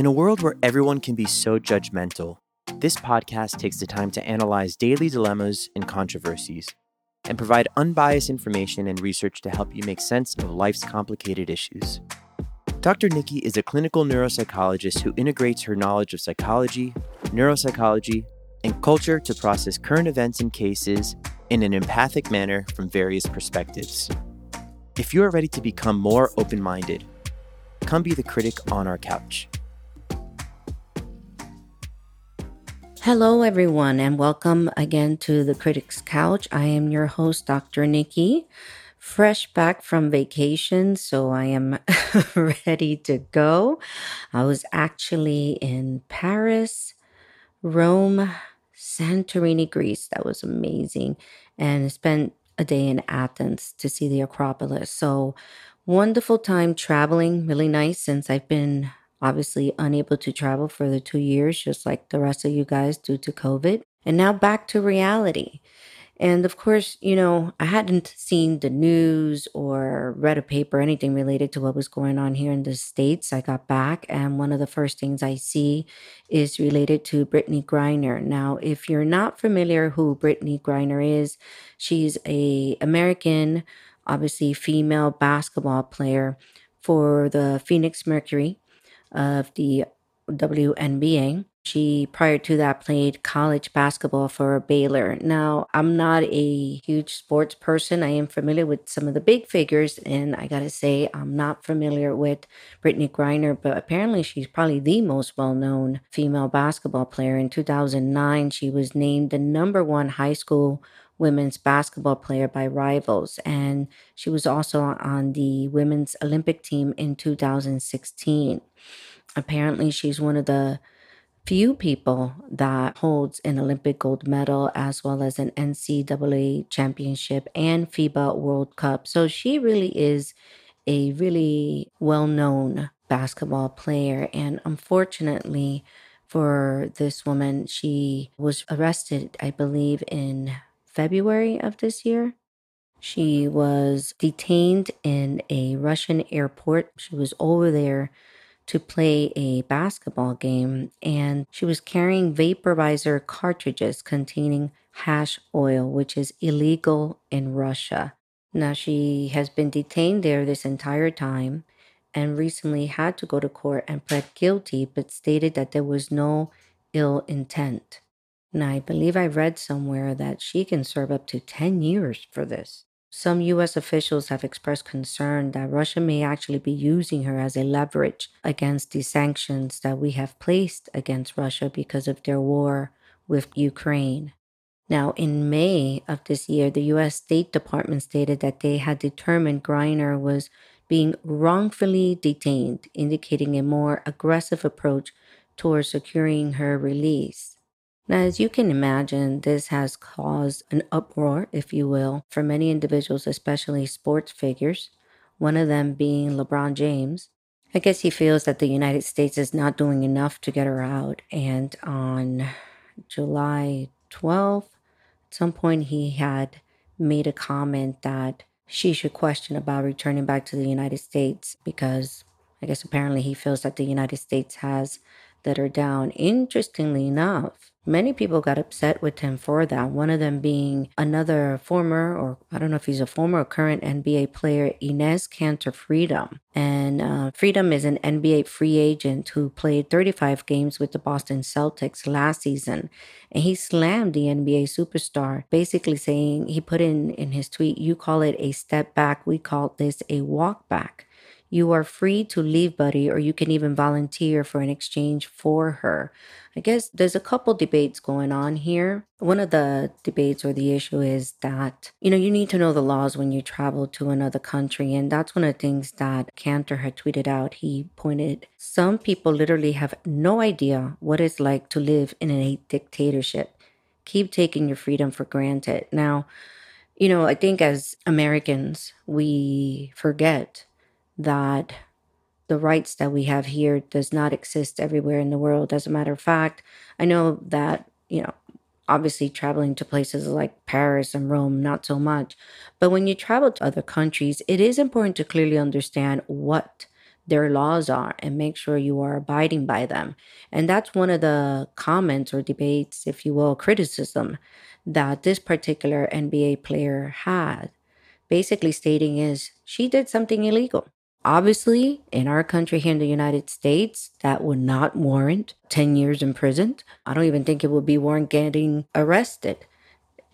In a world where everyone can be so judgmental, this podcast takes the time to analyze daily dilemmas and controversies and provide unbiased information and research to help you make sense of life's complicated issues. Dr. Nikki is a clinical neuropsychologist who integrates her knowledge of psychology, neuropsychology, and culture to process current events and cases in an empathic manner from various perspectives. If you are ready to become more open minded, come be the critic on our couch. Hello, everyone, and welcome again to the Critics Couch. I am your host, Dr. Nikki, fresh back from vacation, so I am ready to go. I was actually in Paris, Rome, Santorini, Greece. That was amazing, and spent a day in Athens to see the Acropolis. So, wonderful time traveling, really nice since I've been obviously unable to travel for the two years, just like the rest of you guys due to COVID. And now back to reality. And of course, you know, I hadn't seen the news or read a paper, anything related to what was going on here in the States. I got back, and one of the first things I see is related to Brittney Griner. Now, if you're not familiar who Brittney Griner is, she's a American, obviously female basketball player for the Phoenix Mercury of the WNBA. She, prior to that, played college basketball for Baylor. Now, I'm not a huge sports person. I am familiar with some of the big figures, and I gotta say, I'm not familiar with Brittney Griner, but apparently she's probably the most well known female basketball player. In 2009, she was named the number one high school women's basketball player by Rivals, and she was also on the women's Olympic team in 2016. Apparently, she's one of the few people that holds an Olympic gold medal as well as an NCAA championship and FIBA World Cup. So she really is a really well known basketball player. And unfortunately for this woman, she was arrested, I believe, in February of this year. She was detained in a Russian airport. She was over there to play a basketball game and she was carrying vaporizer cartridges containing hash oil, which is illegal in Russia. Now, she has been detained there this entire time and recently had to go to court and pled guilty, but stated that there was no ill intent. Now, I believe I read somewhere that she can serve up to 10 years for this. Some U.S. officials have expressed concern that Russia may actually be using her as a leverage against the sanctions that we have placed against Russia because of their war with Ukraine. Now, in May of this year, the U.S. State Department stated that they had determined Griner was being wrongfully detained, indicating a more aggressive approach towards securing her release. Now, as you can imagine, this has caused an uproar, if you will, for many individuals, especially sports figures, one of them being LeBron James. I guess he feels that the United States is not doing enough to get her out. And on July 12th, at some point, he had made a comment that she should question about returning back to the United States because I guess apparently he feels that the United States has let are down. Interestingly enough, Many people got upset with him for that. One of them being another former, or I don't know if he's a former or current NBA player, Enes Kanter Freedom. And uh, Freedom is an NBA free agent who played 35 games with the Boston Celtics last season. And he slammed the NBA superstar, basically saying, he put in in his tweet, You call it a step back, we call this a walk back. You are free to leave Buddy, or you can even volunteer for an exchange for her. I guess there's a couple debates going on here. One of the debates or the issue is that, you know, you need to know the laws when you travel to another country. And that's one of the things that Kanter had tweeted out. He pointed, some people literally have no idea what it's like to live in a dictatorship. Keep taking your freedom for granted. Now, you know, I think as Americans, we forget that the rights that we have here does not exist everywhere in the world. As a matter of fact, I know that, you know, obviously traveling to places like Paris and Rome, not so much. But when you travel to other countries, it is important to clearly understand what their laws are and make sure you are abiding by them. And that's one of the comments or debates, if you will, criticism that this particular NBA player had. Basically, stating is she did something illegal. Obviously, in our country here in the United States, that would not warrant 10 years in prison. I don't even think it would be warrant getting arrested.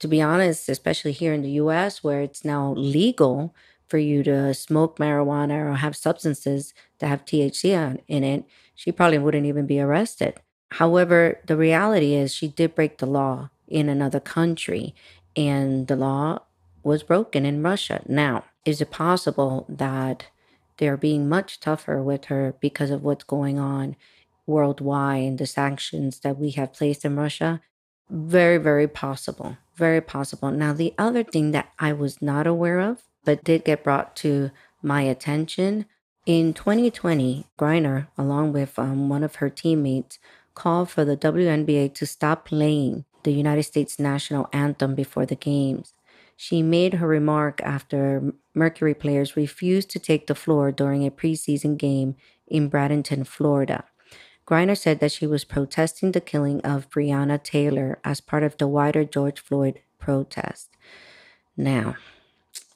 To be honest, especially here in the US, where it's now legal for you to smoke marijuana or have substances that have THC in it, she probably wouldn't even be arrested. However, the reality is she did break the law in another country, and the law was broken in Russia. Now, is it possible that they're being much tougher with her because of what's going on worldwide and the sanctions that we have placed in Russia? Very, very possible. Very possible. Now, the other thing that I was not aware of, but did get brought to my attention in 2020, Griner, along with um, one of her teammates, called for the WNBA to stop playing the United States national anthem before the games. She made her remark after Mercury players refused to take the floor during a preseason game in Bradenton, Florida. Griner said that she was protesting the killing of Breonna Taylor as part of the wider George Floyd protest. Now,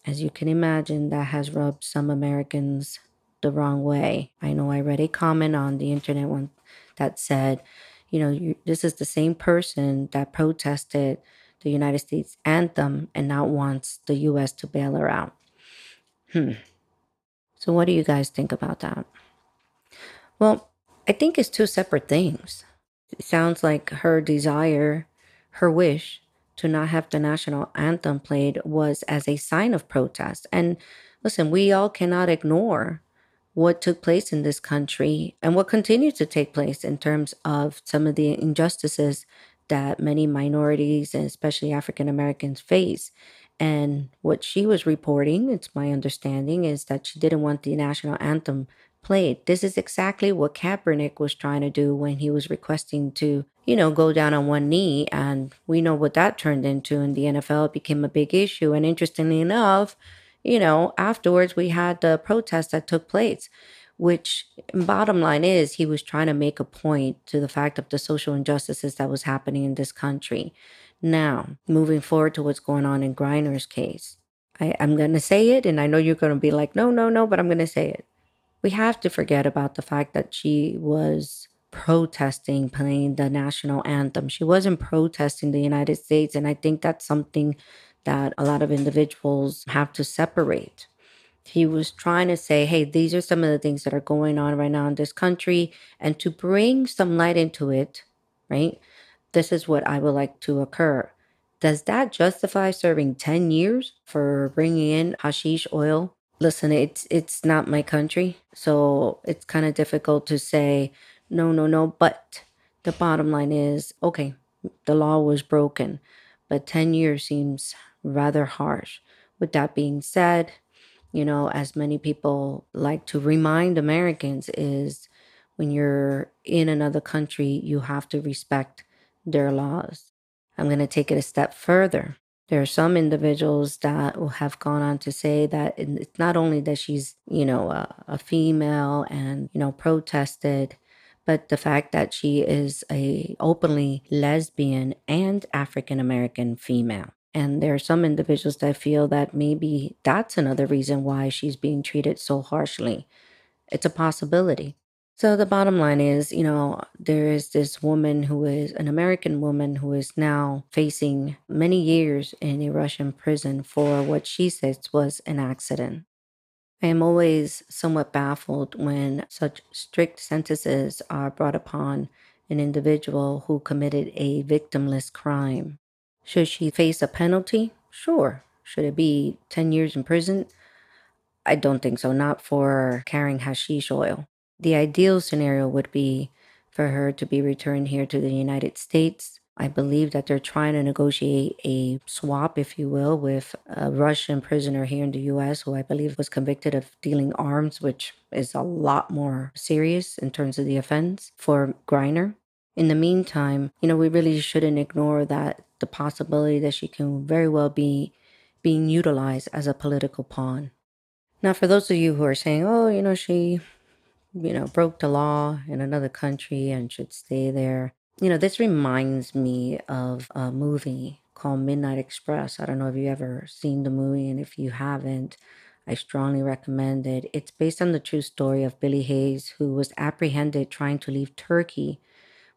as you can imagine, that has rubbed some Americans the wrong way. I know I read a comment on the internet one that said, you know, you, this is the same person that protested the United States anthem and now wants the US to bail her out. Hmm. So, what do you guys think about that? Well, I think it's two separate things. It sounds like her desire, her wish to not have the national anthem played was as a sign of protest. And listen, we all cannot ignore what took place in this country and what continues to take place in terms of some of the injustices that many minorities and especially African Americans face. And what she was reporting, it's my understanding, is that she didn't want the national anthem played. This is exactly what Kaepernick was trying to do when he was requesting to, you know, go down on one knee. And we know what that turned into in the NFL. It became a big issue. And interestingly enough, you know, afterwards we had the protest that took place which bottom line is he was trying to make a point to the fact of the social injustices that was happening in this country. Now, moving forward to what's going on in Griner's case, I, I'm going to say it, and I know you're going to be like, no, no, no, but I'm going to say it. We have to forget about the fact that she was protesting playing the national anthem. She wasn't protesting the United States. And I think that's something that a lot of individuals have to separate he was trying to say, hey, these are some of the things that are going on right now in this country. And to bring some light into it, right? This is what I would like to occur. Does that justify serving 10 years for bringing in hashish oil? Listen, it's it's not my country, so it's kind of difficult to say no, no, no, but the bottom line is, okay, the law was broken, but 10 years seems rather harsh. With that being said, you know, as many people like to remind Americans, is when you're in another country, you have to respect their laws. I'm going to take it a step further. There are some individuals that have gone on to say that it's not only that she's, you know, a, a female and, you know, protested, but the fact that she is a openly lesbian and African American female. And there are some individuals that feel that maybe that's another reason why she's being treated so harshly. It's a possibility. So the bottom line is, you know, there is this woman who is an American woman who is now facing many years in a Russian prison for what she says was an accident. I am always somewhat baffled when such strict sentences are brought upon an individual who committed a victimless crime. Should she face a penalty? Sure. Should it be 10 years in prison? I don't think so, not for carrying hashish oil. The ideal scenario would be for her to be returned here to the United States. I believe that they're trying to negotiate a swap, if you will, with a Russian prisoner here in the US who I believe was convicted of dealing arms, which is a lot more serious in terms of the offense for Griner. In the meantime, you know, we really shouldn't ignore that the possibility that she can very well be being utilized as a political pawn. Now, for those of you who are saying, oh, you know, she you know, broke the law in another country and should stay there. You know, this reminds me of a movie called Midnight Express. I don't know if you've ever seen the movie, and if you haven't, I strongly recommend it. It's based on the true story of Billy Hayes, who was apprehended trying to leave Turkey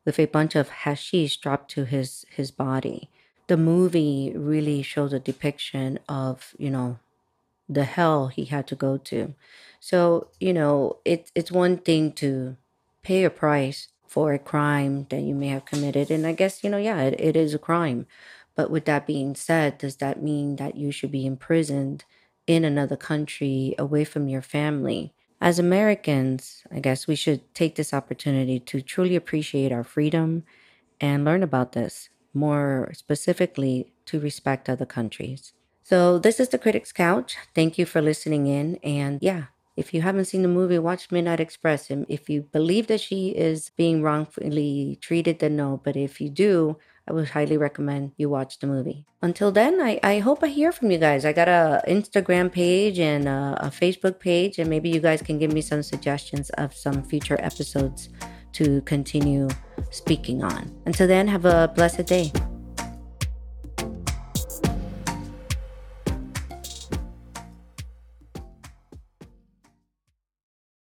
with a bunch of hashish dropped to his his body. The movie really shows a depiction of, you know, the hell he had to go to. So, you know, it's it's one thing to pay a price for a crime that you may have committed. And I guess, you know, yeah, it, it is a crime. But with that being said, does that mean that you should be imprisoned in another country away from your family? As Americans, I guess we should take this opportunity to truly appreciate our freedom and learn about this, more specifically, to respect other countries. So, this is the Critics Couch. Thank you for listening in. And yeah, if you haven't seen the movie, watch Midnight Express. And if you believe that she is being wrongfully treated, then no. But if you do, I would highly recommend you watch the movie. Until then, I, I hope I hear from you guys. I got a Instagram page and a, a Facebook page, and maybe you guys can give me some suggestions of some future episodes to continue speaking on. Until then, have a blessed day.